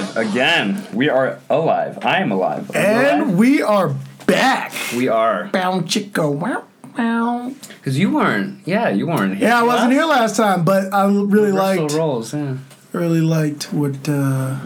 alive again. We are alive. I am alive. Are you And alive? we are back. we are Bow chico. Wow. Wow. because you weren't. Yeah, you weren't. Here Yeah, I wasn't last- here last time, but I really Reversal liked roles. Yeah. really liked what uh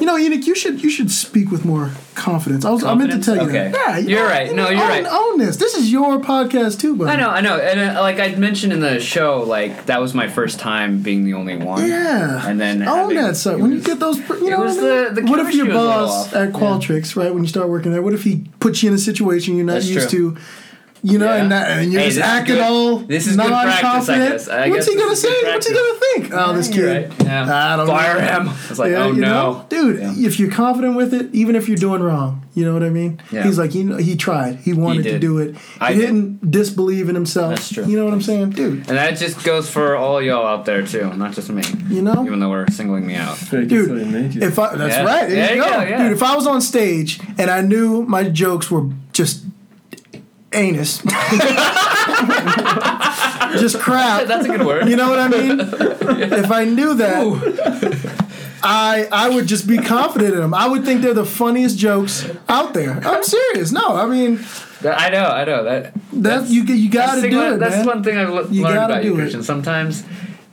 you know, Enoch, you should you should speak with more confidence. I was I meant to tell you Okay. that. Yeah, you You're right. you No, you're own, right. Own this. This is your podcast too, buddy. I know, I know, and uh, like I mentioned in the show, like that was my first time being the only one. Yeah. and then own that it When you get those, you know, was what I mean? the- the what if your chemistry was a little boss at Qualtrics, right? When you start working there, what if he puts you in a situation you're not That's used true. to? You know, Yeah. and, that, and you're Hey, just this is acting good- all this is good practice, I non-confident. guess. I What's guess he gonna this is say? What's he gonna think? Oh, this kid. right. Yeah. I don't Fire know. him. It's like, Yeah, oh you no, know? dude. Yeah. If you're confident with it, even if you're doing wrong, you know what I mean. Yeah. He's like, you know, he tried. He wanted to do it. He I did. didn't disbelieve in himself. That's true. You know what I'm saying, dude? And that just goes for all y'all out there too, not just me. You know, Even though we're singling me out. Dude, it till you make it. If I, that's Yeah. right. There, There you you go. go. Dude, if I was on stage and I knew my jokes were just anus, just crap. That's a good word. You know what I mean? If I knew that, I I would just be confident in them. I would think they're the funniest jokes out there. I'm serious. No, I mean I know, I know that. that's you you got to That's, do one- it, that's man. one thing I've le- You learned about you, do it. Sometimes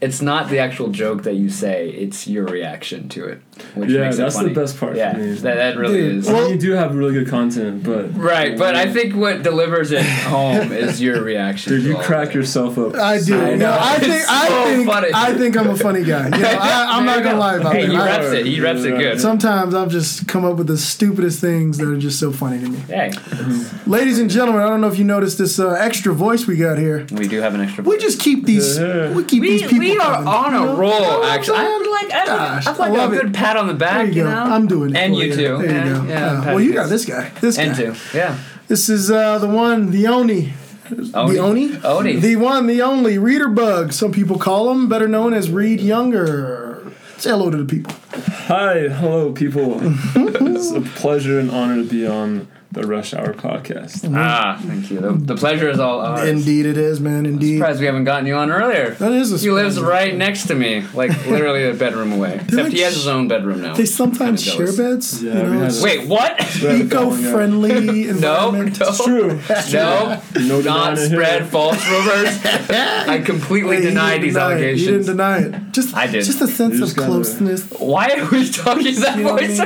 it's not the actual joke that you say; it's your reaction to it. Which Yeah, makes it that's the best part for Yeah, me. that, that really Dude, is. I well- you do have really good content, but right, but I think what delivers it home is your reaction. dude, you crack it. yourself up. I do. I I, know. I think It's I think funny. I think I'm a funny guy. You know, I, I'm not gonna lie about Hey, that. he I- reps it. He reps it good. Sometimes I've just come up with the stupidest things that are just so funny to me. Hey, Ladies and gentlemen, I don't know if you noticed this uh, extra voice we got here. we do have an extra. Voice. We just keep these. Yeah. We keep we, these people. we are coming, on a roll. Actually, I'm Actually, I like. I Gosh, would like I a love good it. Pat on the back. There you you go. know, I'm doing it. And for you too. There Yeah, you go. yeah, Uh, well, you you got this guy. This and guy. two. Yeah. This is uh, the one, the Oni. Oni. The Oni? Oni. The one, the only Reader Bug. Some people call him, better known as Reed Younger. Say hello to the people. Hi, hello, people. it's a pleasure and honor to be on the Rush Hour podcast. Ah, thank you. The, the pleasure is all ours. Indeed, it is, man. Indeed. Surprised we haven't gotten you on earlier. That is a He lives surprise. right next to me, like literally a bedroom away. Except like he has his own bedroom now. They sometimes Kinda share beds. Yeah, you we know, had it's a- eco We had a going, yeah. friendly no, environment. no, It's true. no. No Not spread here. false rumors. I completely Hey, deny these deny it. He didn't deny it. Just, I did. Just a sense You of closeness. Why are we talking that You know voice?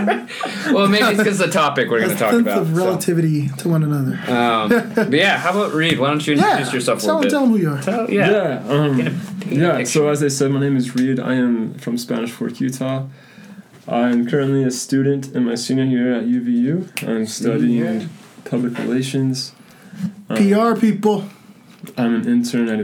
well, maybe it's because the topic we're going to talk about. Of so. relativity to one another. Um, but yeah, how about Reed? Why don't you Yeah. introduce yourself a Tell, little tell them who you are. Tell- yeah. Yeah. um, Get a- yeah. So as I said, my name is Reed. I am from Spanish Fork, Utah. I'm currently a student in my senior year at UVU. I'm studying public relations. Um, PR people. I'm an intern at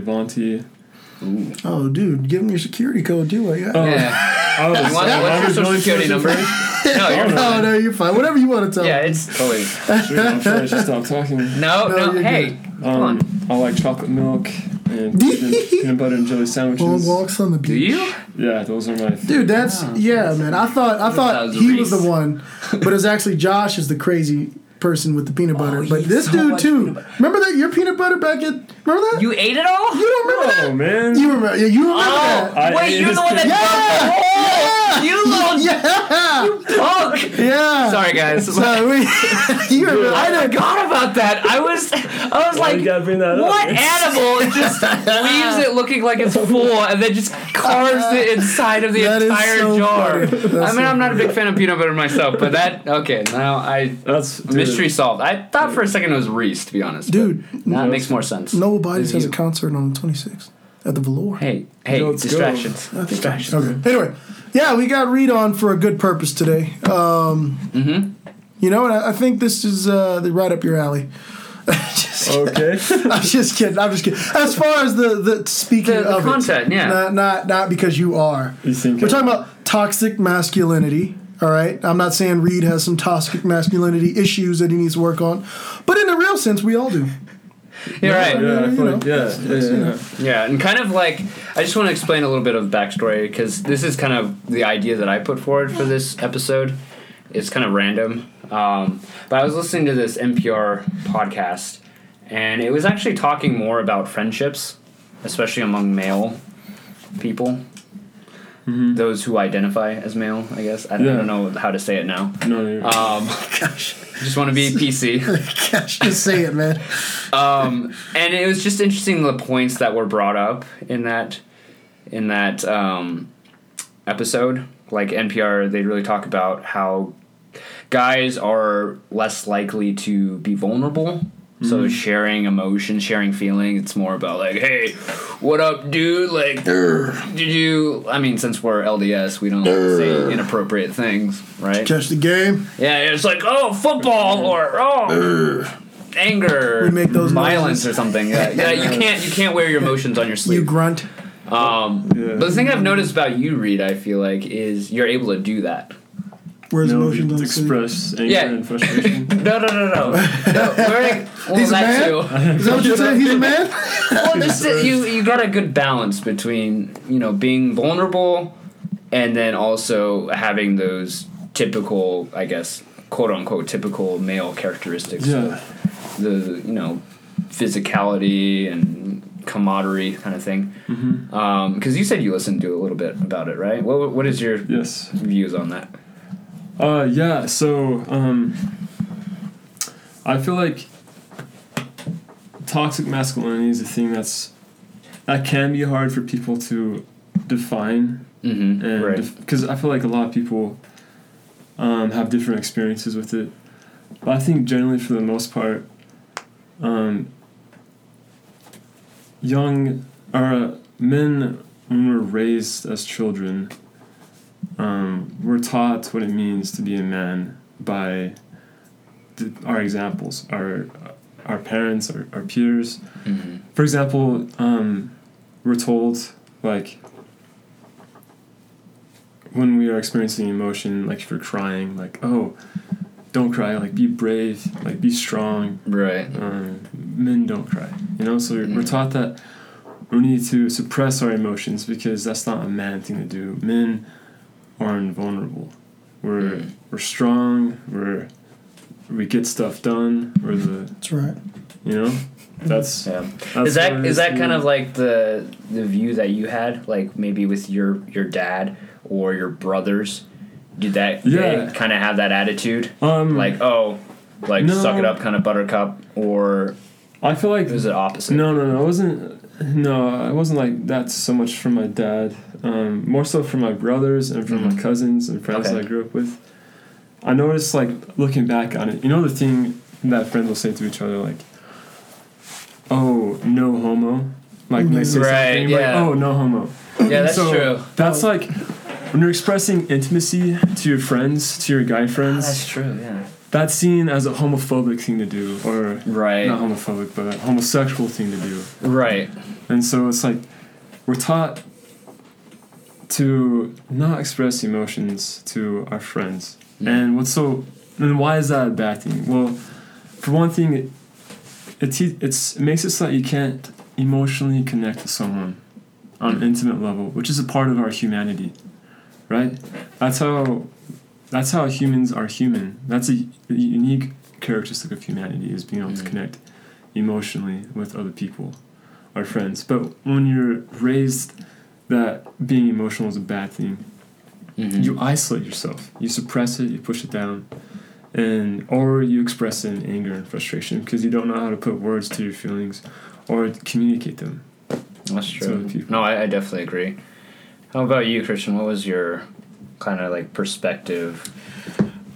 Ivanti. Oh, dude, give them your security code too. I got. Oh, Yeah. I was, You want- what's your was social going security number? No, you're Oh, Oh no, you're fine. Whatever you want to tell. Yeah, it's totally. Sure, I'm sure I should stop talking. No, No, no, you're hey, come Um, on. I like chocolate milk and peanut, peanut butter and jelly sandwiches. Long walks on the beach. Do you? Yeah, those are my. Dude, that's yeah, man. I thought I thought was he was the one, but it's actually Josh is the crazy person with the peanut oh, butter. Oh, but this so dude too. Remember that your peanut butter back at remember that? You ate it all? You don't remember Oh that? man. You remember? Yeah, you remember oh, that? I wait, you're the one that peanut- dumped the whole. You little Yeah, punk. yeah. Sorry, guys. So we, you remember? I forgot about that. I was, I was Why like, you gotta bring that up? what animal just leaves it looking like it's full and then just carves it inside of the That is entire so jar? I mean, so I'm not a big fan of peanut butter myself, but that okay. Now I That's dude, mystery solved. I thought for a second it was Reese, to be honest. Dude, that makes more sense. Noble Bodies It's has a concert on the 26th at the Velour. Hey, hey, Let's go. distractions. I think so. distractions. Okay. Anyway, yeah, we got Reed on for a good purpose today. Um, Mm-hmm. you know, and I, I think this is uh, right up your alley. Okay. I'm just kidding. I'm just kidding. As far as the the speaking The, the of content, it, yeah. not, not not because you are. You think We're talking about toxic masculinity. All right. I'm not saying Reed has some toxic masculinity issues that he needs to work on, but in the real sense, we all do. You're right. Yeah, I You know, yeah, yeah, yeah, yeah. Yeah, and kind of like I just want to explain a little bit of backstory because this is kind of the idea that I put forward for this episode. It's kind of random, um, but I was listening to this NPR podcast, and it was actually talking more about friendships, especially among male people. Mhm. those who identify as male. I guess I, I don't know how to say it now. No, you're, Um, Gosh, just want to be PC. gosh, just say it, man. um, and it was just interesting the points that were brought up in that in that um, episode. Like NPR, they really talk about how guys are less likely to be vulnerable. So sharing emotion, sharing feeling, it's more about like, hey, what up, dude? Like, did you? I mean, since we're LDS, we don't say inappropriate things, right? Catch the game. Yeah, it's like oh football or oh anger, We make those violence noises. or something. Yeah, yeah, you can't you can't wear your emotions on your sleeve. You grunt. Um, Yeah. but the thing I've noticed about you, Reed, I feel like is you're able to do that. Where's no, emotions on to the sleeve? express anger Yeah. and frustration. No, no, no, no. no wearing, well, He's a man? too. Is that what you're saying? He's a man. Well, this is, you you got a good balance between you know being vulnerable and then also having those typical, I guess, quote unquote, typical male characteristics. Yeah. of the you know physicality and camaraderie kind of thing. Mm-hmm. Um, because you said you listened to a little bit about it, right? What what is your Yes. views on that? Uh, yeah. So, um, I feel like toxic masculinity is a thing that's that can be hard for people to define, Mm-hmm. and right. because I feel like a lot of people um, have different experiences with it. But I think generally, for the most part, um, young or uh, men when we're raised as children, um, we're taught what it means to be a man by the, our examples, our our parents, our, our peers. Mm-hmm. For example, um, we're told like when we are experiencing emotion, like if you're crying, like oh, don't cry, like be brave, like be strong. Right. Um, men don't cry, you know. So we're, we're taught that we need to suppress our emotions because that's not a man thing to do. Men are invulnerable. We're Mm. we're strong. We're we get stuff done. We're the That's right. you know. That's, Yeah. that's is that what it is that to kind of like the the view that you had, like maybe with your your dad or your brothers? Did that Yeah. kind of have that attitude, um like oh, like No. suck it up, kind of buttercup, or I feel like was it opposite? No, no, no. It wasn't. No, it wasn't like that so much from my dad. Um, more so from my brothers and from my Mhm. cousins and friends Okay. that I grew up with. I noticed, like, looking back on it, you know, the thing that friends will say to each other, like, "Oh, no homo," like when they say Right, something, yeah. like, "Oh, no homo." Yeah, that's so true. That's like when you're expressing intimacy to your friends, to your guy friends. That's true. Yeah. that's seen as a homophobic thing to do, or Right. not homophobic, but a homosexual thing to do. Right. And so it's like we're taught to not express emotions to our friends. Mm. And what's so and why is that a bad thing? Well, for one thing, it it, te- it's, it makes it so that you can't emotionally connect to someone on an intimate level, which is a part of our humanity, right? That's how that's how humans are human. That's a, a unique characteristic of humanity is being able to Mm. connect emotionally with other people, our friends. But when you're raised that being emotional is a bad thing, Mhm. you isolate yourself. You suppress it. You push it down, and or you express it in anger and frustration because you don't know how to put words to your feelings or communicate them. That's true. other. No, I, I definitely agree. How about you, Kristian? What was your kind of like perspective,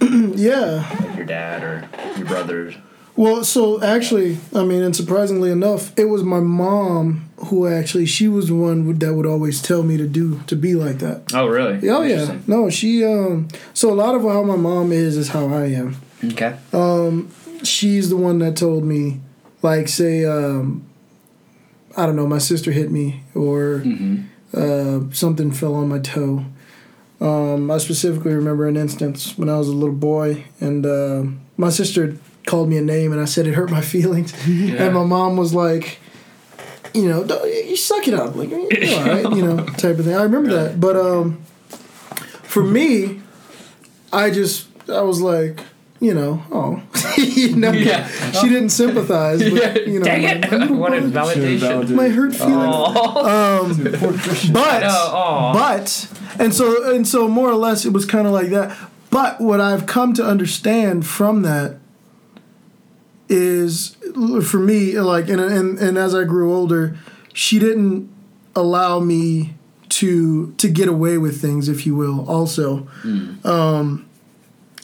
Yeah. like your dad or your brothers? Well, so actually, I mean, and surprisingly enough, it was my mom who actually she was the one that would always tell me to do to be like that. Oh, really? Oh yeah, no, she um. So a lot of how my mom is is how I am. Okay. Um, she's the one that told me, like, say, um, I don't know, my sister hit me or Mm-hmm. uh, something fell on my toe. Um, I specifically remember an instance when I was a little boy, and uh, my sister called me a name, and I said it hurt my feelings, and my mom was like, "You know, you suck it up, like, you're all right, you know, type of thing." I remember that, but um, for me, I just I was like, you know, oh, you know, Yeah. she didn't sympathize. But, you know, dang my- it! my what a validation. my hurt feelings. Oh, Um, but know, but and so and so more or less it was kind of like that. But what I've come to understand from that is for me like and and, and as I grew older, she didn't allow me to to get away with things, if you will. Also, um,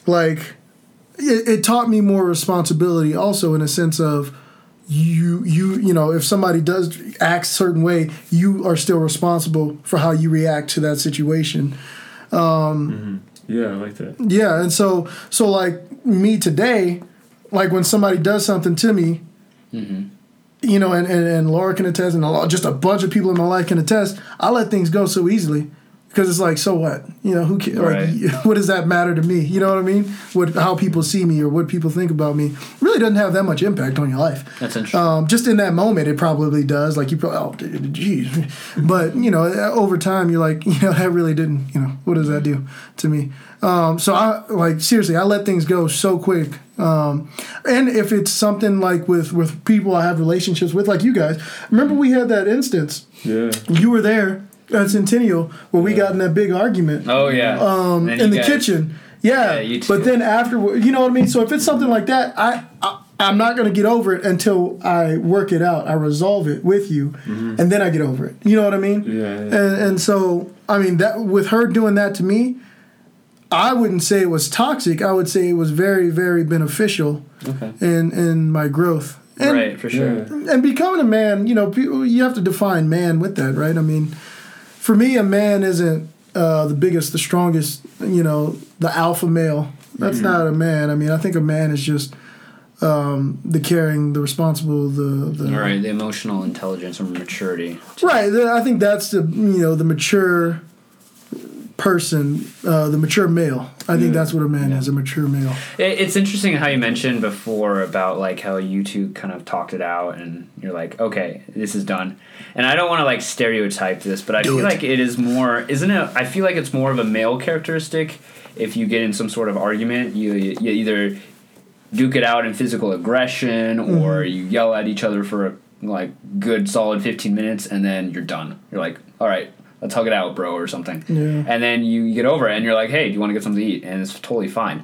like it, it taught me more responsibility. Also, in a sense of you you you know if somebody does act a certain way you are still responsible for how you react to that situation um Yeah, I like that. yeah and so so like me today like when somebody does something to me you know and, and and laura can attest and a lot, just a bunch of people in my life can attest i let things go so easily because it's like so what you know who cares? Right. like, what does that matter to me you know what i mean what how people see me or what people think about me really doesn't have that much impact on your life that's interesting. um, just in that moment, it probably does. Like you probably, oh, geez. But you know, over time, you're like, you know, that really didn't. You know, what does that do to me? Um, so I like seriously, I let things go so quick. Um, and if it's something like with with people I have relationships with, like you guys, remember we had that instance. Yeah. You were there at Centennial where we got in that big argument oh yeah. um, in the guys- kitchen. Yeah, Yeah, you too. but then after, you know what I mean. So if it's something like that, I, I I'm not gonna get over it until I work it out. I resolve it with you, and then I get over it. You know what I mean? Yeah, yeah. And and so I mean that with her doing that to me, I wouldn't say it was toxic. I would say it was very very beneficial Okay. in in my growth. And, right, for sure. And becoming a man, you know, people, you have to define man with that, right? I mean, for me, a man isn't uh, the biggest, the strongest, you know, the alpha male. That's not a man. I mean, I think a man is just um, the caring, the responsible, the the All right, the emotional intelligence or maturity. right. I think that's the you know the mature person, uh, the mature male. I think that's what a man is, a mature male. It's interesting how you mentioned before about like how you two kind of talked it out, and you're like, okay, this is done. And I don't want to like stereotype this, but I Do feel it. like it is more, isn't it? I feel like it's more of a male characteristic. If you get in some sort of argument, you you either duke it out in physical aggression or Mm-hmm. you yell at each other for a like good solid 15 minutes and then you're done you're like all right let's hug it out bro or something Yeah. and then you get over it and you're like hey do you want to get something to eat and it's totally fine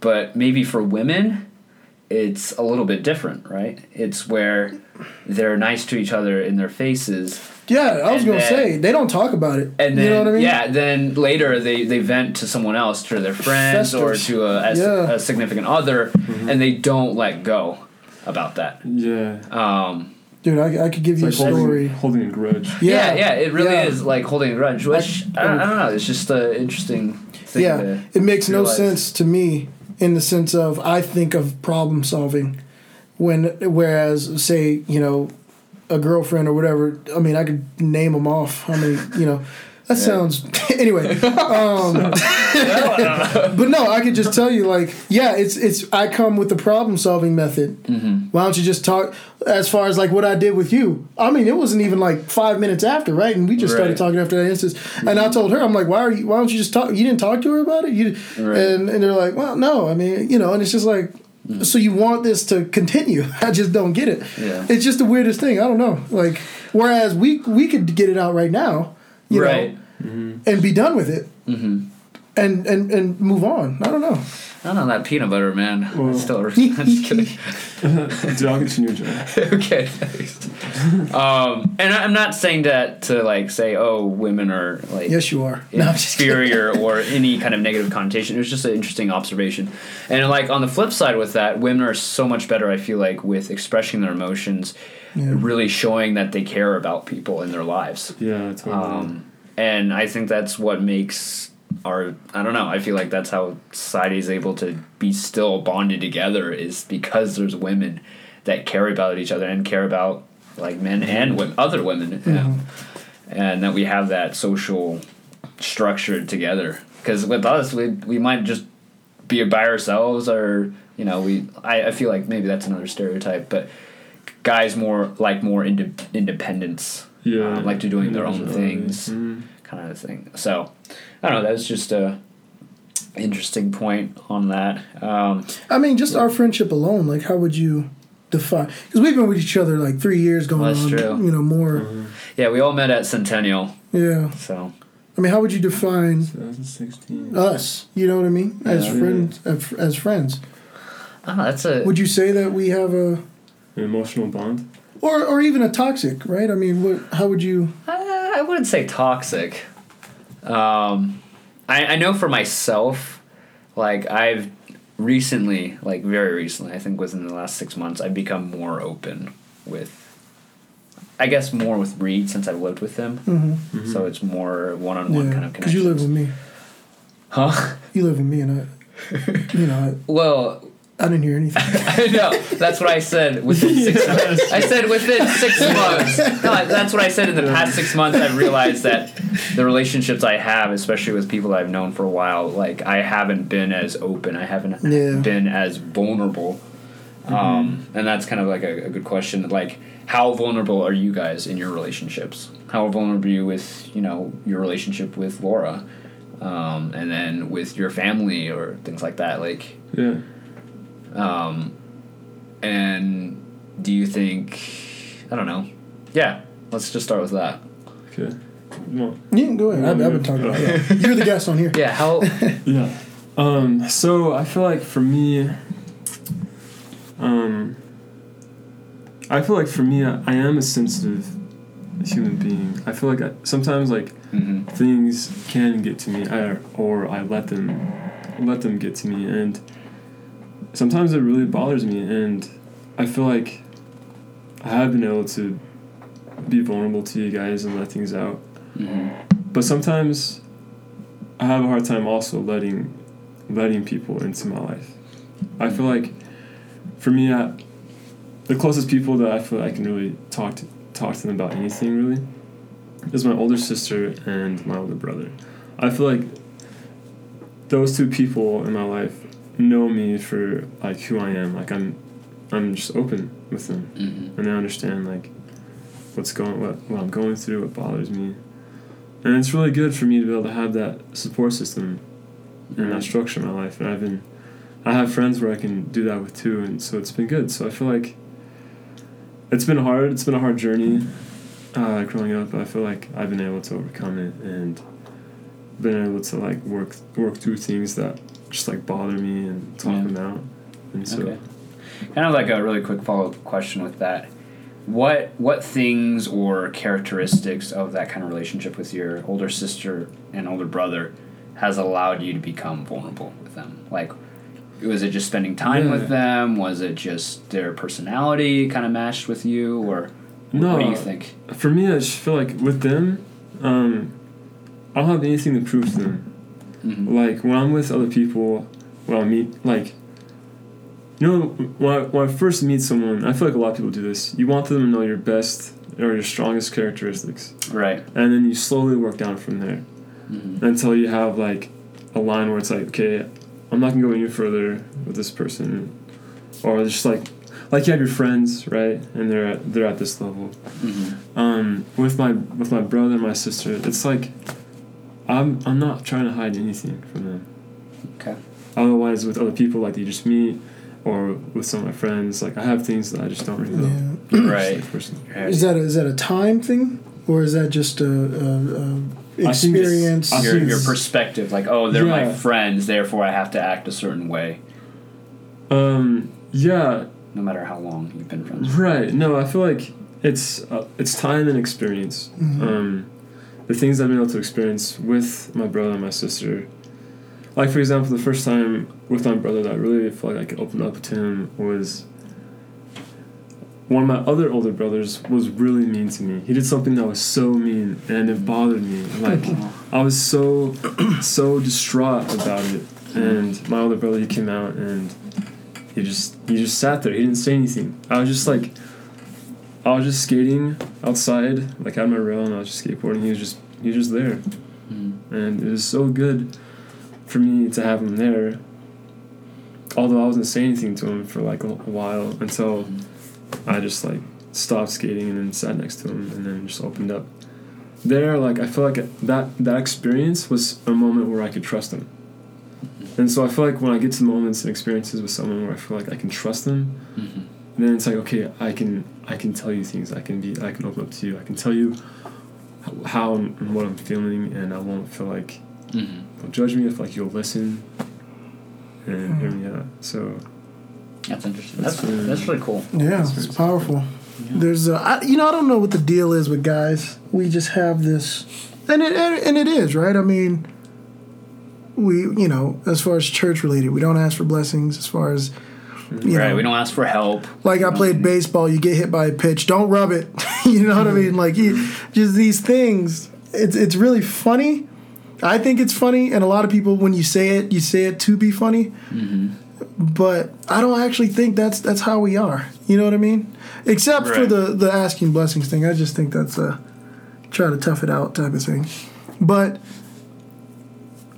but maybe for women it's a little bit different right it's where they're nice to each other in their faces Yeah, I was gonna then- say they don't talk about it. and then you know what I mean? yeah then later they, they vent to someone else to their friends or to a, a, Yeah. a significant other and they don't let go about that Yeah. um, dude, I, I could give you It's a like story. holding, holding a grudge. yeah, yeah, it really yeah. is like holding a grudge, which I, don't, I don't know. It's just an interesting thing. yeah, to it makes no realize. sense to me in the sense of I think of problem solving when whereas say you know a girlfriend or whatever. I mean, I could name them off. How many? You know, that sounds anyway. Um, but no, I could just tell you like, yeah, it's it's. I come with the problem solving method. Mm-hmm. Why don't you just talk as far as like what I did with you? I mean, it wasn't even like five minutes after, right? And we just started talking after that instance. And I told her, I'm like, why are you? Why don't you just talk? You didn't talk to her about it. You Right. and and they're like, well, no. I mean, you know, and it's just like. So you want this to continue? I just don't get it. Yeah. It's just the weirdest thing. I don't know. Like, whereas we we could get it out right now, you Right. know, and be done with it, Mm-hmm. and and and move on. I don't know. I don't know that peanut butter, man. Well- It's still, I'm just kidding. Dude, I'll continue, John. okay, thanks. Um, and I'm not saying that to like say, oh, women are like Yes, you are. No, I'm just kidding. inferior or any kind of negative connotation. It was just an interesting observation. And like on the flip side with that, women are so much better, I feel like, with expressing their emotions, Yeah. really showing that they care about people in their lives. Yeah, totally. Um, and I think that's what makes our I don't know, I feel like that's how society is able to be still bonded together is because there's women that care about each other and care about like men and wo- other women. yeah. And that we have that social structure together. Because with us, we, we might just be by ourselves or, you know, we I, I feel like maybe that's another stereotype, but guys more like more inde- independence yeah. um, like to doing their own Individuality. things, Mhm. kind of thing. So, I don't know. That's just a interesting point on that. Um, I mean, just our friendship alone. Like, how would you define? Because we've been with each other like three years going That's on. true. You know, more. Mm-hmm. yeah, we all met at Centennial, Yeah. so I mean, how would you define 2016. us? You know what I mean? As Yeah. friends, as as friends. oh, that's a Would you say that we have a, An emotional bond. or or even a toxic? Right? I mean, what? How would you? Uh, I wouldn't say toxic. Um, I, I know for myself, like I've recently, like very recently, I think within the last six months, I've become more open with. I guess more with Reed since I've lived with him, Mm-hmm. so it's more one-on-one kind of Because connection. you live with me. huh? You live with me, and I. You know, Well, I, I didn't hear anything. I know. That's what I said within six months. I said within six months. No, that's what I said in the past six months. I've realized that the relationships I have, especially with people I've known for a while, like I haven't been as open. I haven't Yeah. been as vulnerable. Um, and that's kind of like a, a good question. Like, how vulnerable are you guys in your relationships? How vulnerable are you with, you know, your relationship with Laura? Um, and then with your family or things like that. Like, Yeah. Um, and do you think? I don't know. Yeah, let's just start with that. Okay. Well, You can go ahead. I've, I've been talking about it. You're the guest on here. Yeah, how? yeah. Um, so I feel like for me, um, I feel like for me, I, I am a sensitive human being. I feel like I, sometimes like hmm things can get to me, I, or I let them let them get to me, and sometimes it really bothers me. And I feel like I have been able to be vulnerable to you guys and let things out. hmm But sometimes I have a hard time also letting letting people into my life. I feel like for me, I, the closest people that I feel I can really talk to talk to them about anything really is my older sister and my older brother. I feel like those two people in my life know me for like who I am. Like I'm I'm just open with them hmm and they understand like what's going what, what I'm going through, what bothers me. And it's really good for me to be able to have that support system and that structure in my life. And I've been I have friends where I can do that with too and so it's been good. So I feel like it's been hard, it's been a hard journey uh, growing up, but I feel like I've been able to overcome it and been able to like work work through things that just like bother me and talk Yeah. them out. And so Okay. Kind of like a really quick follow up question with that. What what things or characteristics of that kind of relationship with your older sister and older brother has allowed you to become vulnerable with them? Like, was it just spending time Yeah. with them? Was it just their personality kind of matched with you, or No. what do you think? For me, I just feel like with them, um, I don't have anything to prove to them. Hmm Like when I'm with other people, when I meet, like, you know, when I, when I first meet someone, I feel like a lot of people do this. You want them to know your best or your strongest characteristics, Right. and then you slowly work down from there. Hmm until you have like a line where it's like, okay, I'm not gonna go any further with this person, or just like, like you have your friends, right, and they're at, they're at this level. Hmm um, with my with my brother and my sister, it's like I'm I'm not trying to hide anything from them. Okay. Otherwise, with other people like you just meet, or with some of my friends, like I have things that I just don't reveal. Yeah. Right. Like person. Is that a, is that a time thing, or is that just a, a, a I think it's- experience? I Your, your perspective, like, oh, they're my friends, therefore I have to act a certain way, Um, yeah, no matter how long you've been friends. right. No, I feel like it's uh, it's time and experience. Mhm. Um, the things I've been able to experience with my brother and my sister. Like for example, the first time with my brother that I really felt like I could open up to him was one of my other older brothers was really mean to me. He did something that was so mean and it bothered me. Like I was so so distraught about it. And my older brother he came out and he just he just sat there. He didn't say anything. I was just like I was just skating outside, like I had my rail and I was just skateboarding. He was just he was just there. Mhm. And it was so good for me to have him there. Although I wasn't saying anything to him for like a, while until I just like stopped skating and then sat next to him and then just opened up. There, like I feel like that that experience was a moment where I could trust him. And so I feel like when I get to moments and experiences with someone where I feel like I can trust them, Mm-hmm. Then it's like okay, I can I can tell you things. I can be I can open up to you. I can tell you how- how and what I'm feeling, and I won't feel like Mm-hmm. don't judge me. if like you'll listen and hear me out. So That's interesting. That's That's really- that's really cool. Yeah, That's it's very powerful. yeah. There's, a, I, you know, I don't know what the deal is with guys. We just have this, and it and it is right. I mean, we, you know, as far as church related, we don't ask for blessings. As far as, you right. know, We don't ask for help. like I played baseball, you get hit by a pitch, don't rub it. you know what I mean? Like you, just these things. It's it's really funny. I think it's funny, and a lot of people, when you say it, you say it to be funny. Mm-hmm. But I don't actually think that's that's how we are. You know what I mean? Except for the the asking blessings thing. I just think that's a try to tough it out type of thing. But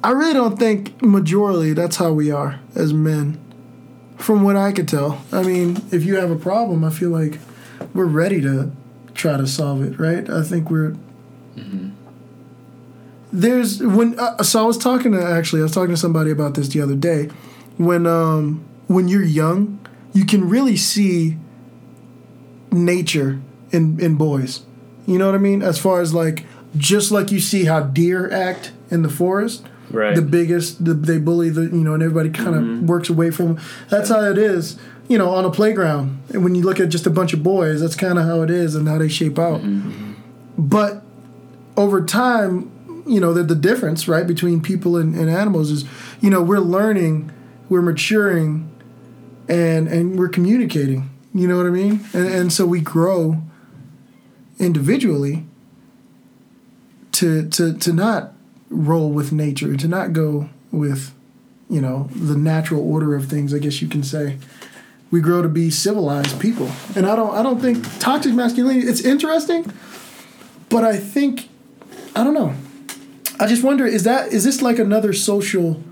I really don't think majority that's how we are as men. From what I could tell. I mean, if you have a problem, I feel like we're ready to try to solve it, right? I think we're there's when uh, so I was talking to actually I was talking to somebody about this the other day. When um when you're young, you can really see nature in in boys. You know what I mean? As far as like just like you see how deer act in the forest, Right. the biggest the, they bully the you know and everybody kind of mm-hmm. works away from that's how it is you know on a playground. And when you look at just a bunch of boys that's kind of how it is and how they shape out. Mm-hmm. But over time you know the, the difference right between people and, and animals is you know we're learning we're maturing and and we're communicating. You know what i mean? And, and so we grow individually to to to not roll with nature to not go with you know the natural order of things i guess you can say. We grow to be civilized people. And i don't i don't think toxic masculinity it's interesting but i think i don't know. I just wonder is that is this like another social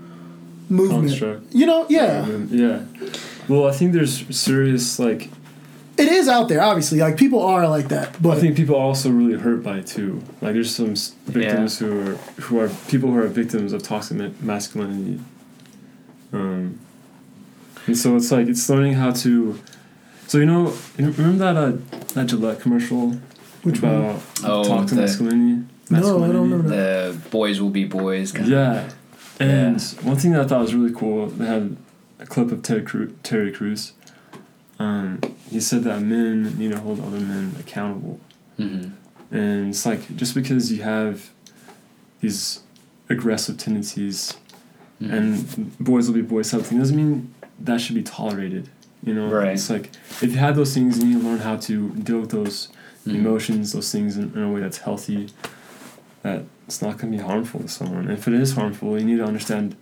movement? Construct. you know yeah. Yeah. Well, I think there's serious like it is out there obviously like people are like that but I think people are also really hurt by it too. Like there's some s- victims who are who are people who are victims of toxic ma- masculinity. Um, and so it's like it's learning how to. So you know, you remember that uh, that Gillette commercial Which one? about Oh, toxic the- masculinity? No, I don't masculinity? remember the boys will be boys. Kind Yeah, and one thing that I thought was really cool, they had a clip of Terry, Cru- Terry Crews. Um, he said that men need to hold other men accountable. hmm And it's like just because you have these aggressive tendencies Mm-hmm. and boys will be boys type of thing doesn't mean that should be tolerated. You know, Right. it's like if you have those things, you need to learn how to deal with those Mhm. emotions, those things in, in a way that's healthy. That it's not going to be harmful to someone. And if it is harmful, you need to understand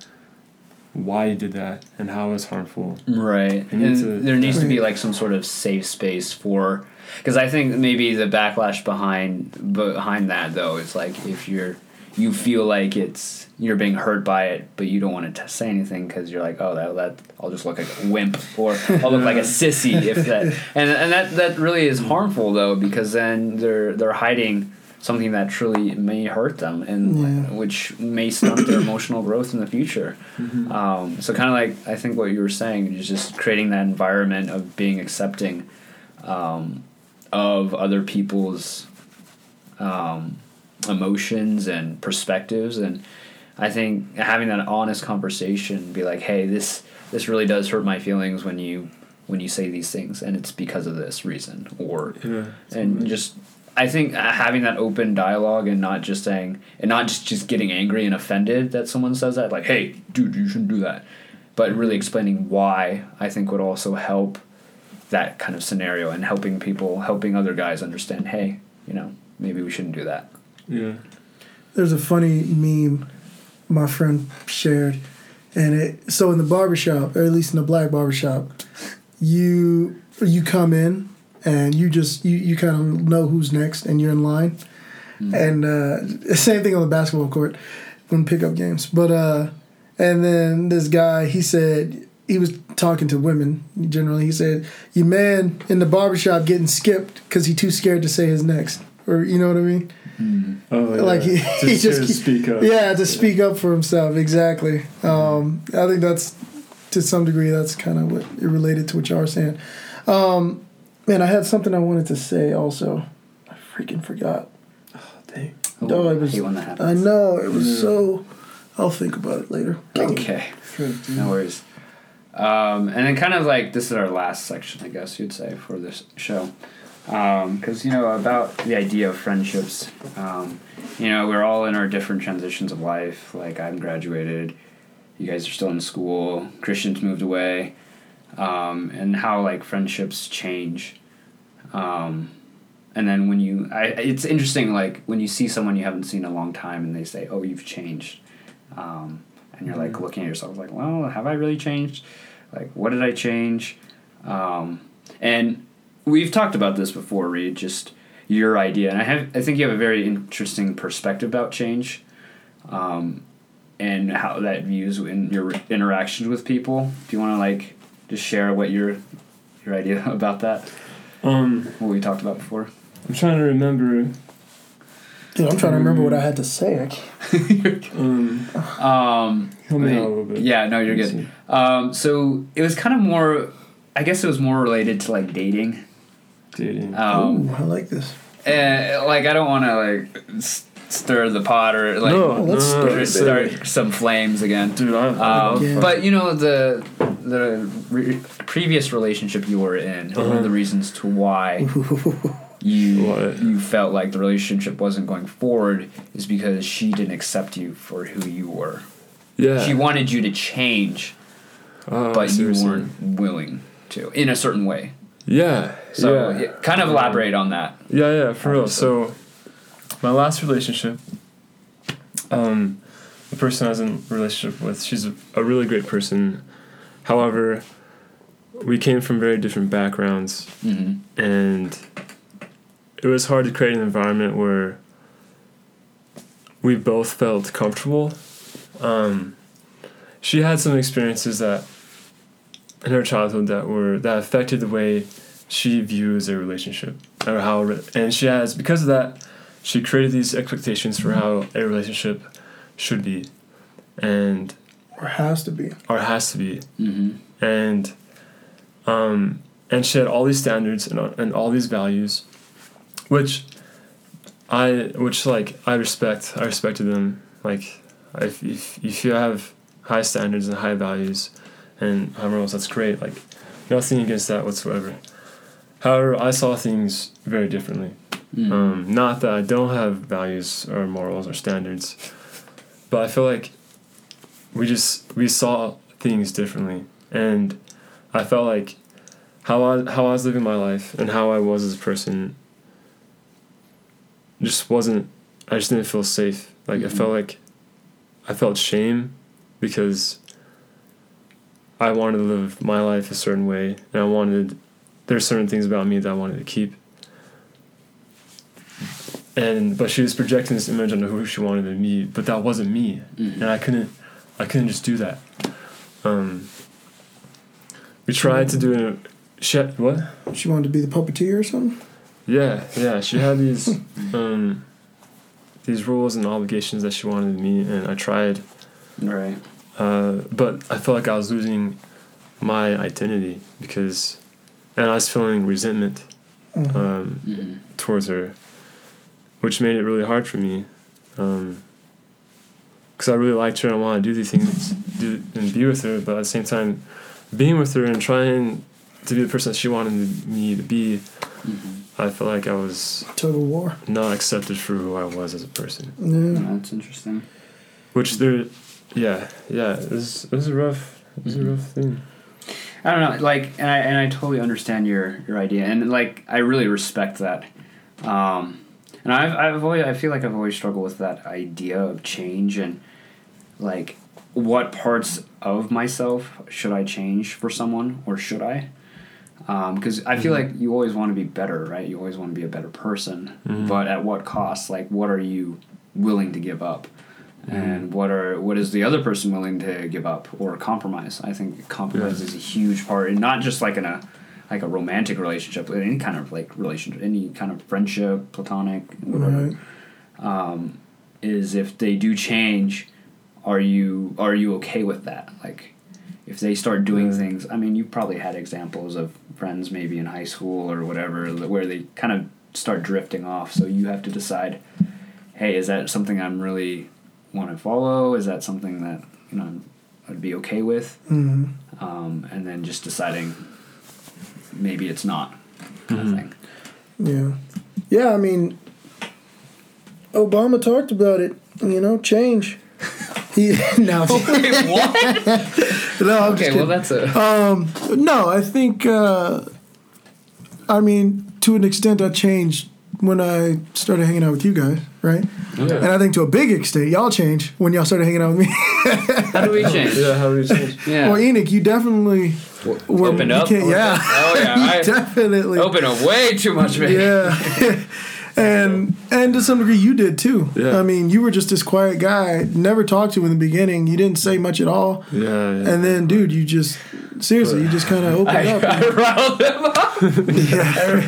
why you did that and how it's harmful. Right. And to- there needs to be like some sort of safe space for because I think maybe the backlash behind behind that though is like if you're you feel like it's you're being hurt by it, but you don't want to say anything because you're like, oh, that, that I'll just look like a wimp or I'll look like a sissy if that and and that that really is harmful though because then they're they're hiding something that truly may hurt them and Yeah. which may stunt their emotional growth in the future. Um, so kind of like I think what you were saying is just creating that environment of being accepting um, of other people's um, emotions and perspectives, and I think having that honest conversation, be like, hey, this this really does hurt my feelings when you when you say these things, and it's because of this reason, or Yeah. and just I think uh, having that open dialogue and not just saying and not just just getting angry and offended that someone says that like hey dude you shouldn't do that but really explaining why I think would also help that kind of scenario and helping people helping other guys understand hey you know maybe we shouldn't do that Yeah. There's a funny meme my friend shared, and it so in the barbershop, or at least in the black barbershop, you you come in and you just you, you kind of know who's next and you're in line, and uh, same thing on the basketball court when pickup games. But uh, and then this guy he said he was talking to women generally. He said, "Your man in the barbershop getting skipped because he too scared to say his next," or you know what I mean. Oh, yeah. Like, he- to, he just to speak up. Yeah, to speak up for himself. Exactly. Um, I think that's to some degree that's kind of what it related to what y'all were saying. Um, man, I had something I wanted to say also. I freaking forgot. Oh, dang. No, it I was- hate when that I know it was Yeah. so. I'll think about it later. Okay, no worries. Um, and then kind of like this is our last section, I guess you'd say, for this show. Because, you know, about the idea of friendships, um, you know, we're all in our different transitions of life. Like, I'm graduated, you guys are still in school, Kristian's moved away, um, and how, like, friendships change. Um, and then when you, I, it's interesting, like, when you see someone you haven't seen in a long time and they say, oh, you've changed. Um, and you're like looking at yourself like, well, have I really changed? Like, what did I change? Um, and we've talked about this before, Reed. Just your idea, and I have, I think you have a very interesting perspective about change, um, and how that views in your interactions with people. Do you want to like just share what your your idea about that? Um, What we talked about before. I'm trying to remember. Dude, I'm trying to remember what I had to say. I can't. Um, Um, help me a little bit. Yeah, no, you're good. Um, so it was kind of more. I guess it was more related to like dating. Dating. Um, Ooh, I like this. and, like I don't want to like s- stir the pot or like no, let's no, no, start no, it. start some flames again. Dude, I, I Um, Yeah. But you know the the re- previous relationship you were in. One Uh-huh. of the reasons to why you What? you felt like the relationship wasn't going forward is because she didn't accept you for who you were. yeah. She wanted you to change, Oh, I but you weren't willing to in a certain way. saying. Yeah. So yeah. yeah, kind of elaborate on that. Yeah, yeah, for real. So, my last relationship, um, the person I was in relationship with, she's a, a really great person. However, we came from very different backgrounds, hmm and it was hard to create an environment where we both felt comfortable. Um, she had some experiences that in her childhood that were that affected the way she views a relationship or how and she has because of that she created these expectations for how a relationship should be. And Or has to be. or has to be. Hmm and um, and she had all these standards and, and all these values which i which like i respect. I respected them. Like if, if, if you have high standards and high values and however else that's great. Like nothing against that whatsoever. However i saw things very differently Mm. um, not that I don't have values or morals or standards, but I feel like we just we saw things differently, and I felt like how I how I was living my life and how I was as a person just wasn't. I just didn't feel safe. Like I Mhm. felt like I felt shame because I wanted to live my life a certain way, and I wanted there's certain things about me that I wanted to keep and but she was projecting this image onto who she wanted to be, but that wasn't me, Mhm. and I couldn't, I couldn't just do that. Um, we tried to do it. She had, what? She wanted to be the puppeteer or something. Yeah, yeah. She had these, um, these rules and obligations that she wanted of me, and I tried, Right. uh, but I felt like I was losing my identity because, and I was feeling resentment Mhm. um, hmm towards her, which made it really hard for me. Because I really liked her and I wanted to do these things do, and be with her, but at the same time, being with her and trying to be the person that she wanted me to be, hmm I felt like I was total war. not accepted for who I was as a person. Yeah. That's interesting. Which there, yeah, yeah, it was, it was a rough, it was a rough thing. I don't know, like, and I and I totally understand your your idea, and like I really respect that. Um, and I've I've always I feel like I've always struggled with that idea of change and like what parts of myself should I change for someone or should I? Um, because I feel mm-hmm. like you always want to be better, right? You always want to be a better person, Mhm. but at what cost? Like, what are you willing to give up? Mm-hmm. and what are what is the other person willing to give up or compromise i think compromise Yeah. is a huge part and not just like in a like a romantic relationship any kind of like relationship any kind of friendship platonic whatever Right. um, is if they do change, are you are you okay with that? Like, if they start doing Yeah. things, I mean, you probably had examples of friends maybe in high school or whatever where they kind of start drifting off. So you have to decide, hey, is that something I'm really want to follow? Is that something that you know I'd be okay with? hmm Um, and then just deciding maybe it's not kind Mhm. of thing. Yeah. Yeah, I mean, Obama talked about it, you know, change. He, no, Wait, what? no, I'm just okay, well that's a Um, no, I think, uh, I mean, to an extent, I changed when I started hanging out with you guys, right? Yeah. And I think to a big extent, y'all changed when y'all started hanging out with me. how do we change? Yeah, how do we change? Yeah, Well, Enoch, you definitely were. opened up. can't- yeah. Oh yeah, You I definitely. opened up way too much, man. Yeah. and and to some degree you did too. Yeah. I mean, you were just this quiet guy, never talked to in the beginning. You didn't say much at all. Yeah, yeah. And then dude, you just seriously, you just kind of opened I, up. I riled him up. Yeah.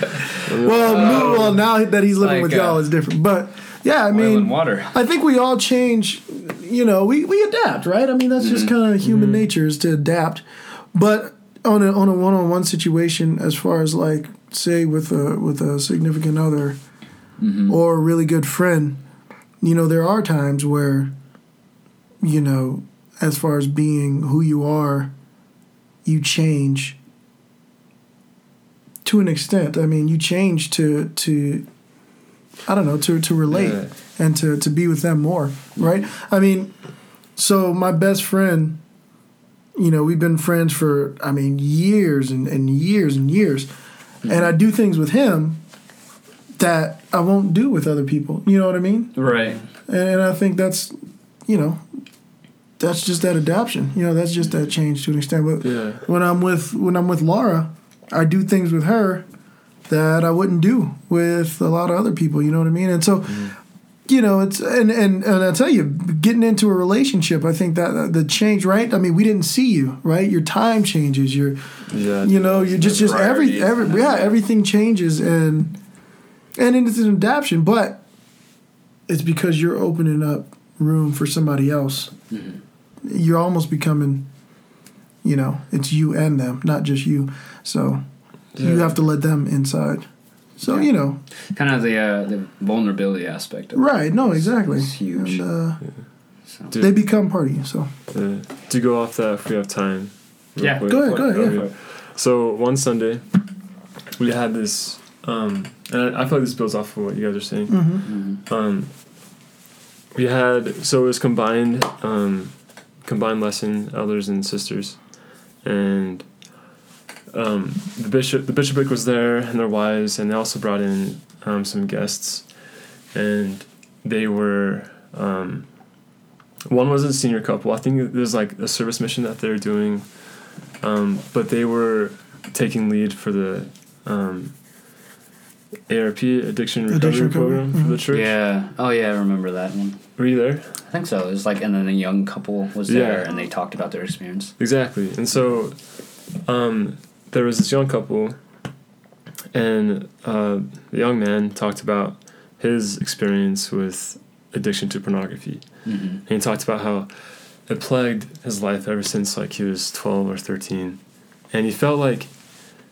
well, no, well, now that he's living like, with y'all uh, is different. But yeah, I mean, water. I think we all change. You know, we, we adapt, right? I mean, that's just mm-hmm. kind of mm-hmm. human nature is to adapt. But on a on a one on one situation, as far as like say with a with a significant other mm-hmm. or a really good friend, you know, there are times where, you know, as far as being who you are, you change to an extent. I mean, you change to to I don't know to to relate Yeah. and to to be with them more, right? I mean, so my best friend, you know, we've been friends for I mean years and, and years and years, and mm-hmm. I do things with him that I won't do with other people. You know what I mean? Right. And, and I think that's, you know, that's just that adaptation. You know, that's just that change to an extent. But Yeah. when I'm with when I'm with Laura, I do things with her that I wouldn't do with a lot of other people. You know what I mean? And so, mm-hmm. you know, it's and and and I tell you, getting into a relationship, I think that the change, right? I mean, we didn't see you, right? Your time changes. Your Yeah. you know, you're just just every every yeah, everything changes and and it's an adaptation, but it's because you're opening up room for somebody else. Mm-hmm. You're almost becoming, you know, it's you and them, not just you. So you have to let them inside. So you know, Kind of the uh, the vulnerability aspect of it. right? No, exactly. It's huge. And, uh, So. They become part of you. So Yeah. To go off that, if we have time. Yeah. quick. Go ahead, go ahead, yeah. So one Sunday, we had this, um, and I, I feel like this builds off of what you guys are saying. Mm-hmm. Um, we had so it was combined, um, combined lesson, elders and sisters, and um, the bishop, the bishopric was there and their wives, and they also brought in um, some guests, and they were. Um, one was a senior couple. I think there's like a service mission that they're doing, um, but they were taking lead for the um, ARP Addiction Recovery Addiction Recovery, Program for the mhm. church. Yeah. Oh yeah, I remember that one. Were you there? I think so. It was like, and then a young couple was there, Yeah. and they talked about their experience. Exactly. And so um, there was this young couple, and uh, the young man talked about his experience with addiction to pornography. Mm-hmm. And he talked about how it plagued his life ever since like he was 12 or 13. And he felt like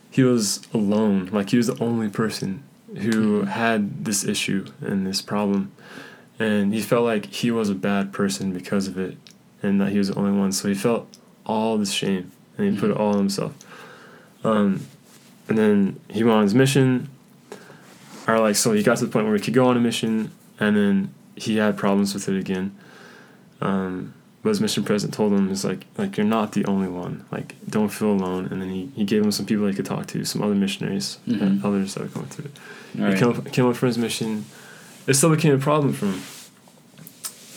he was alone, like he was the only person who had this issue and this problem. And he felt like he was a bad person because of it and that he was the only one. So he felt all this shame and he put it all on himself. Um, and then he went on his mission. Or like so he got to the point where he could go on a mission and then he had problems with it again. Um, but his mission president told him, "Is like, like you're not the only one. Like, don't feel alone." And then he, he gave him some people he could talk to, some other missionaries, uh, others that were going through it. All He right. came up, came up from his mission. It still became a problem for him.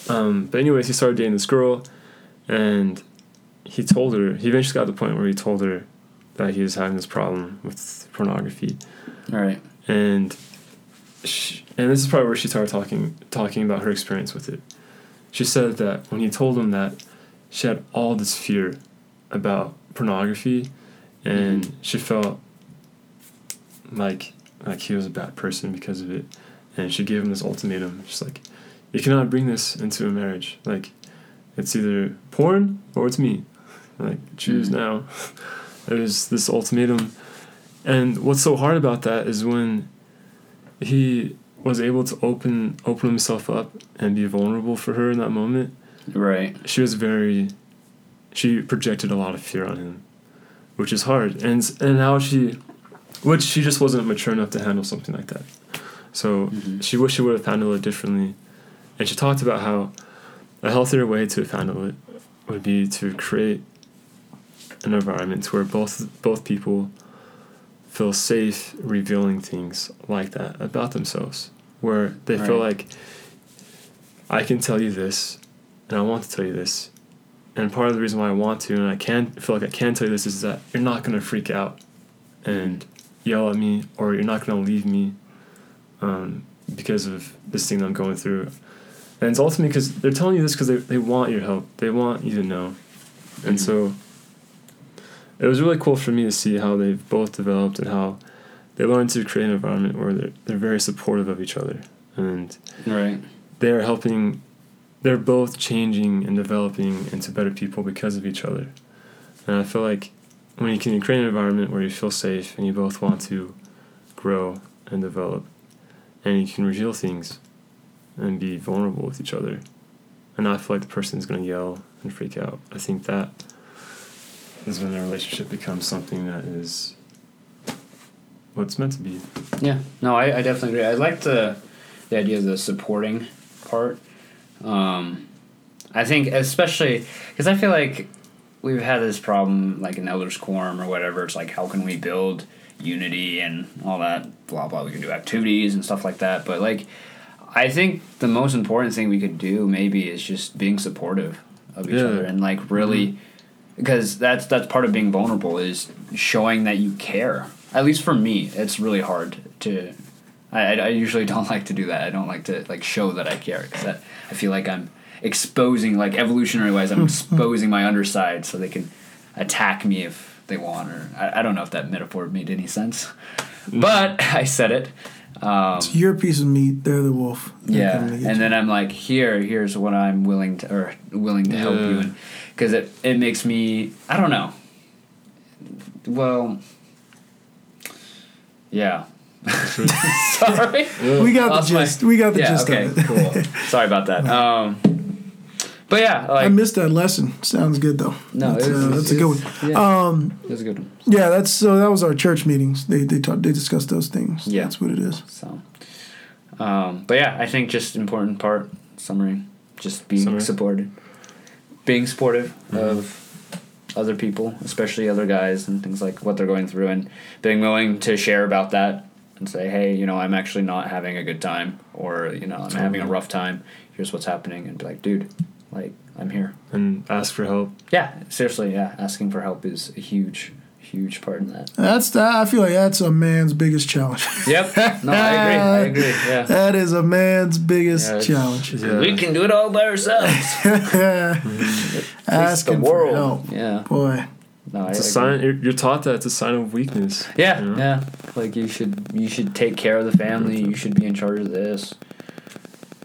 Um, but anyways, he started dating this girl, and he told her. He eventually got to the point where he told her that he was having this problem with pornography, All right. and she, and this is probably where she started talking talking about her experience with it. She said that when he told him that, she had all this fear about pornography, and she felt like like he was a bad person because of it, and she gave him this ultimatum. She's like, "You cannot bring this into a marriage. Like, it's either porn or it's me. Like, choose Mm. now." There's this ultimatum, and what's so hard about that is when he was able to open open himself up and be vulnerable for her in that moment. Right. She was very, she projected a lot of fear on him, which is hard, and and how she, which she just wasn't mature enough to handle something like that. So Mhm. she wished she would have handled it differently, and she talked about how a healthier way to handle it would be to create an environment where both both people feel safe revealing things like that about themselves, where they feel like I can tell you this, and I want to tell you this, and part of the reason why I want to and I can feel like I can tell you this is that you're not gonna freak out and yell at me, or you're not gonna leave me um, because of this thing that I'm going through. And it's ultimately because they're telling you this because they, they want your help. They want you to know. And Mhm. so it was really cool for me to see how they've both developed and how they learn to create an environment where they're, they're very supportive of each other. And Right. they're helping, they're both changing and developing into better people because of each other. And I feel like when you can create an environment where you feel safe and you both want to grow and develop, and you can reveal things and be vulnerable with each other, and not feel like the person's going to yell and freak out. I think that is when the relationship becomes something that is what it's meant to be. Yeah. No, I, I definitely agree. I like the the idea of the supporting part. Um, I think especially because I feel like we've had this problem like in elders quorum or whatever. It's like how can we build unity and all that blah blah. We can do activities and stuff like that, but like I think the most important thing we could do maybe is just being supportive of each Yeah. other and like really because that's that's part of being vulnerable is showing that you care. At least for me, it's really hard to. I, I, I usually don't like to do that. I don't like to like show that I care because I feel like I'm exposing like evolutionary wise I'm exposing my underside so they can attack me if they want or I, I don't know if that metaphor made any sense, but I said it. Um, It's your piece of meat. They're the wolf. They're yeah, coming to get and then I'm like, here, here's what I'm willing to, or willing to help you, and because it it makes me, I don't know. Well, yeah. Sorry. we got the Lost my- gist. we got the yeah. gist Okay. of it. cool. Sorry about that. Um, but yeah, I missed that lesson. Sounds good though. no, that's, it was, uh, that's a good one. Yeah, Um, it was a good one. yeah, that's so. That was our church meetings. They they taught, they discussed those things. Yeah. that's what it is. So, um, but yeah, I think just important part summary, just being Summary. supported, being supportive Mhm. of other people, especially other guys and things like what they're going through, and being willing to share about that and say, hey, you know, I'm actually not having a good time, or you know, I'm having a rough time. Here's what's happening, and be like, dude, like I'm here. And ask for help. Yeah, seriously, yeah, asking for help is a huge, huge part in that. That's that. I feel like that's a man's biggest challenge. Yep. No, I agree. I agree. Yeah. that is a man's biggest Yeah, challenge. Yeah. We can do it all by ourselves. Mm-hmm. Face Asking the for world. help, Yeah. boy. No, It's a I sign. agree. You're, you're taught that it's a sign of weakness. Yeah, you know? yeah. Like you should, you should take care of the family. You should be in charge of this.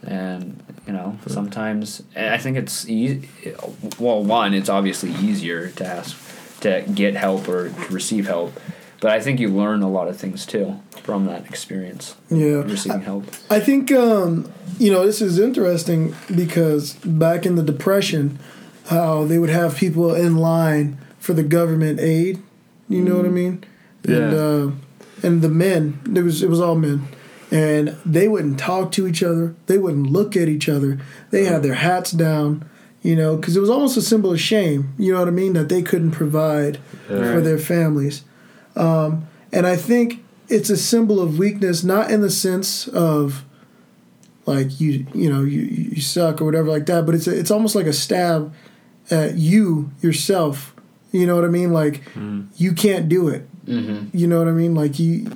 And you know, sometimes I think it's easy. Well, one, it's obviously easier to ask to get help or to receive help, but I think you learn a lot of things too from that experience Yeah. receiving help. I think um, you know this is interesting because back in the depression, how they would have people in line for the government aid. You know what I mean? And Yeah. uh, and the men, it was it was all men, and they wouldn't talk to each other. They wouldn't look at each other. They had their hats down. You know, because it was almost a symbol of shame. You know what I mean? That they couldn't provide Yeah. for their families. Um, and I think it's a symbol of weakness, not in the sense of like you you know you you suck or whatever like that, but it's a, it's almost like a stab at you yourself. You know what I mean? Like Mm. you can't do it. Mm-hmm. You know what I mean? Like you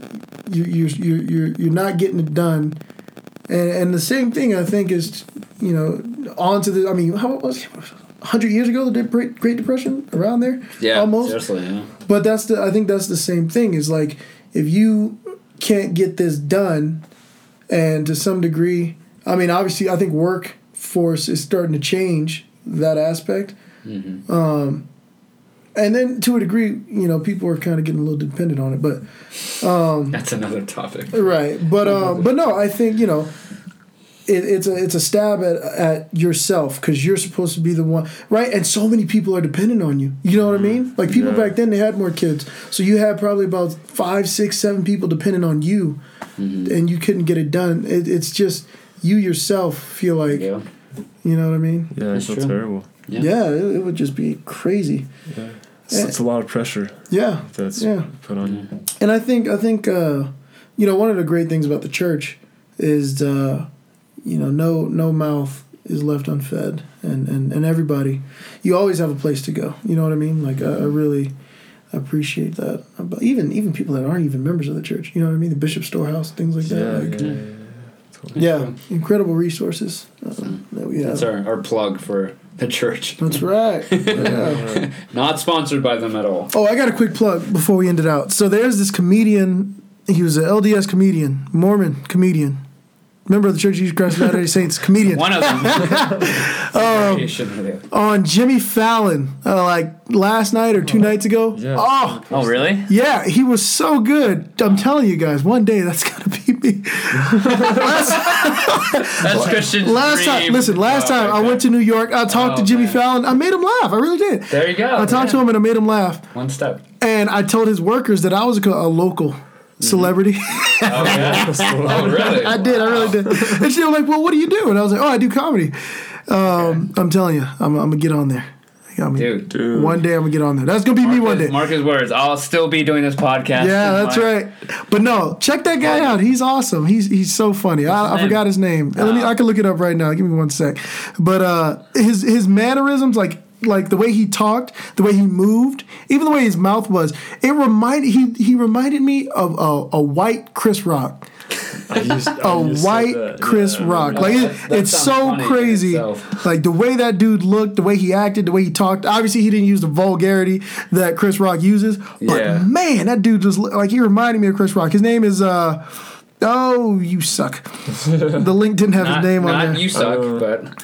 you you you you're you're not getting it done. And and the same thing I think is you know onto the I mean how was hundred years ago the Great Great Depression around there Yeah, almost seriously. Yeah. but that's the I think that's the same thing is like if you can't get this done and to some degree, I mean, obviously, I think workforce is starting to change that aspect. Mhm. Um, and then to a degree, you know, people are kind of getting a little dependent on it, but um, That's another topic. right. But um, but no, I think you know, it, it's a it's a stab at at yourself because you're supposed to be the one, right? And so many people are dependent on you. You know what I mean? Like people Yeah. back then, they had more kids, so you had probably about five, six, seven people depending on you, and you couldn't get it done. It, it's just you yourself feel like Yeah. you know what I mean? Yeah, That's it's true. terrible. Yeah. Yeah, it, it would just be crazy. Yeah. It's, it's a lot of pressure Yeah, that's Yeah. put on you. and I think I think uh, you know one of the great things about the church is uh, you know no no mouth is left unfed, and and and everybody, you always have a place to go. You know what I mean? Like I, I really appreciate that. About even even people that aren't even members of the church. You know what I mean? The Bishop Storehouse, things like Yeah, that. Like, yeah, yeah, yeah. yeah, incredible resources um, that we have. That's our, our plug for the church. That's right. Yeah. Not sponsored by them at all. Oh, I got a quick plug before we end it out. So there's this comedian. He was an LDS comedian, Mormon comedian, member of the Church of Jesus Christ of Latter-day Saints comedian. One of them. Um, Variation of the- on Jimmy Fallon, uh, like last night or two nights ago. Yeah. Oh, oh, really? yeah, he was so good. I'm telling you guys, one day that's gonna be me. That's Kristian's Last time, listen, last Oh, time I went to New York, I talked to Oh, Jimmy man. Fallon. I made him laugh. I really did. There you go. I talked to him and I made him laugh. One step. And I told his workers that I was a, a local celebrity. Oh, yeah. oh, really? I did. I really did. And she was like, "Well, what do you do?" And I was like, "Oh, I do comedy." Um, I'm telling you, I'm, I'm gonna get on there. I mean, Dude. Dude. One day I'm gonna get on there. That's gonna be me one day. Mark his words. I'll still be doing this podcast. Yeah, that's my- right. But no, check that guy out. He's awesome. He's he's so funny. I, I forgot his name. Let me. I can look it up right now. Give me one sec. But uh, his his mannerisms, like like the way he talked, the way he moved, even the way his mouth was, it reminded he he reminded me of a, a white Chris Rock. I used, I a used to say white that. Chris Yeah, Rock. Like that. it, That it's so crazy. Like the way that dude looked, the way he acted, the way he talked. Obviously, he didn't use the vulgarity that Chris Rock uses. But Yeah. man, that dude just like he reminded me of Chris Rock. His name is uh oh you suck. the link didn't have Not, his name on not there. you suck, Uh, but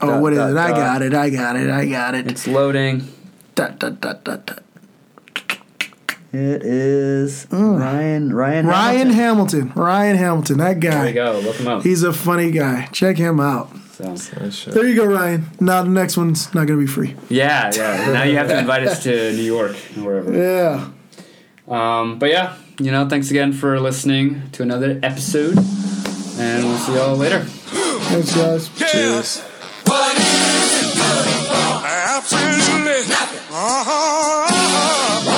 oh, what is dot, it? I got it. I got it. I got it. it's loading. Dot, dot, dot, dot, dot. It is Ryan Ryan Mm. Ryan Hamilton. Hamilton. Ryan Hamilton. That guy. There you go. Look him up. He's a funny guy. Check him out. So. That shit. There you go, Ryan. Now the next one's not gonna be free. Yeah, yeah. Now you have to invite us to New York or wherever. Yeah. Um, but yeah, you know, thanks again for listening to another episode, and we'll see y'all later. Thanks, guys. Cheers. Absolutely. Uh-huh.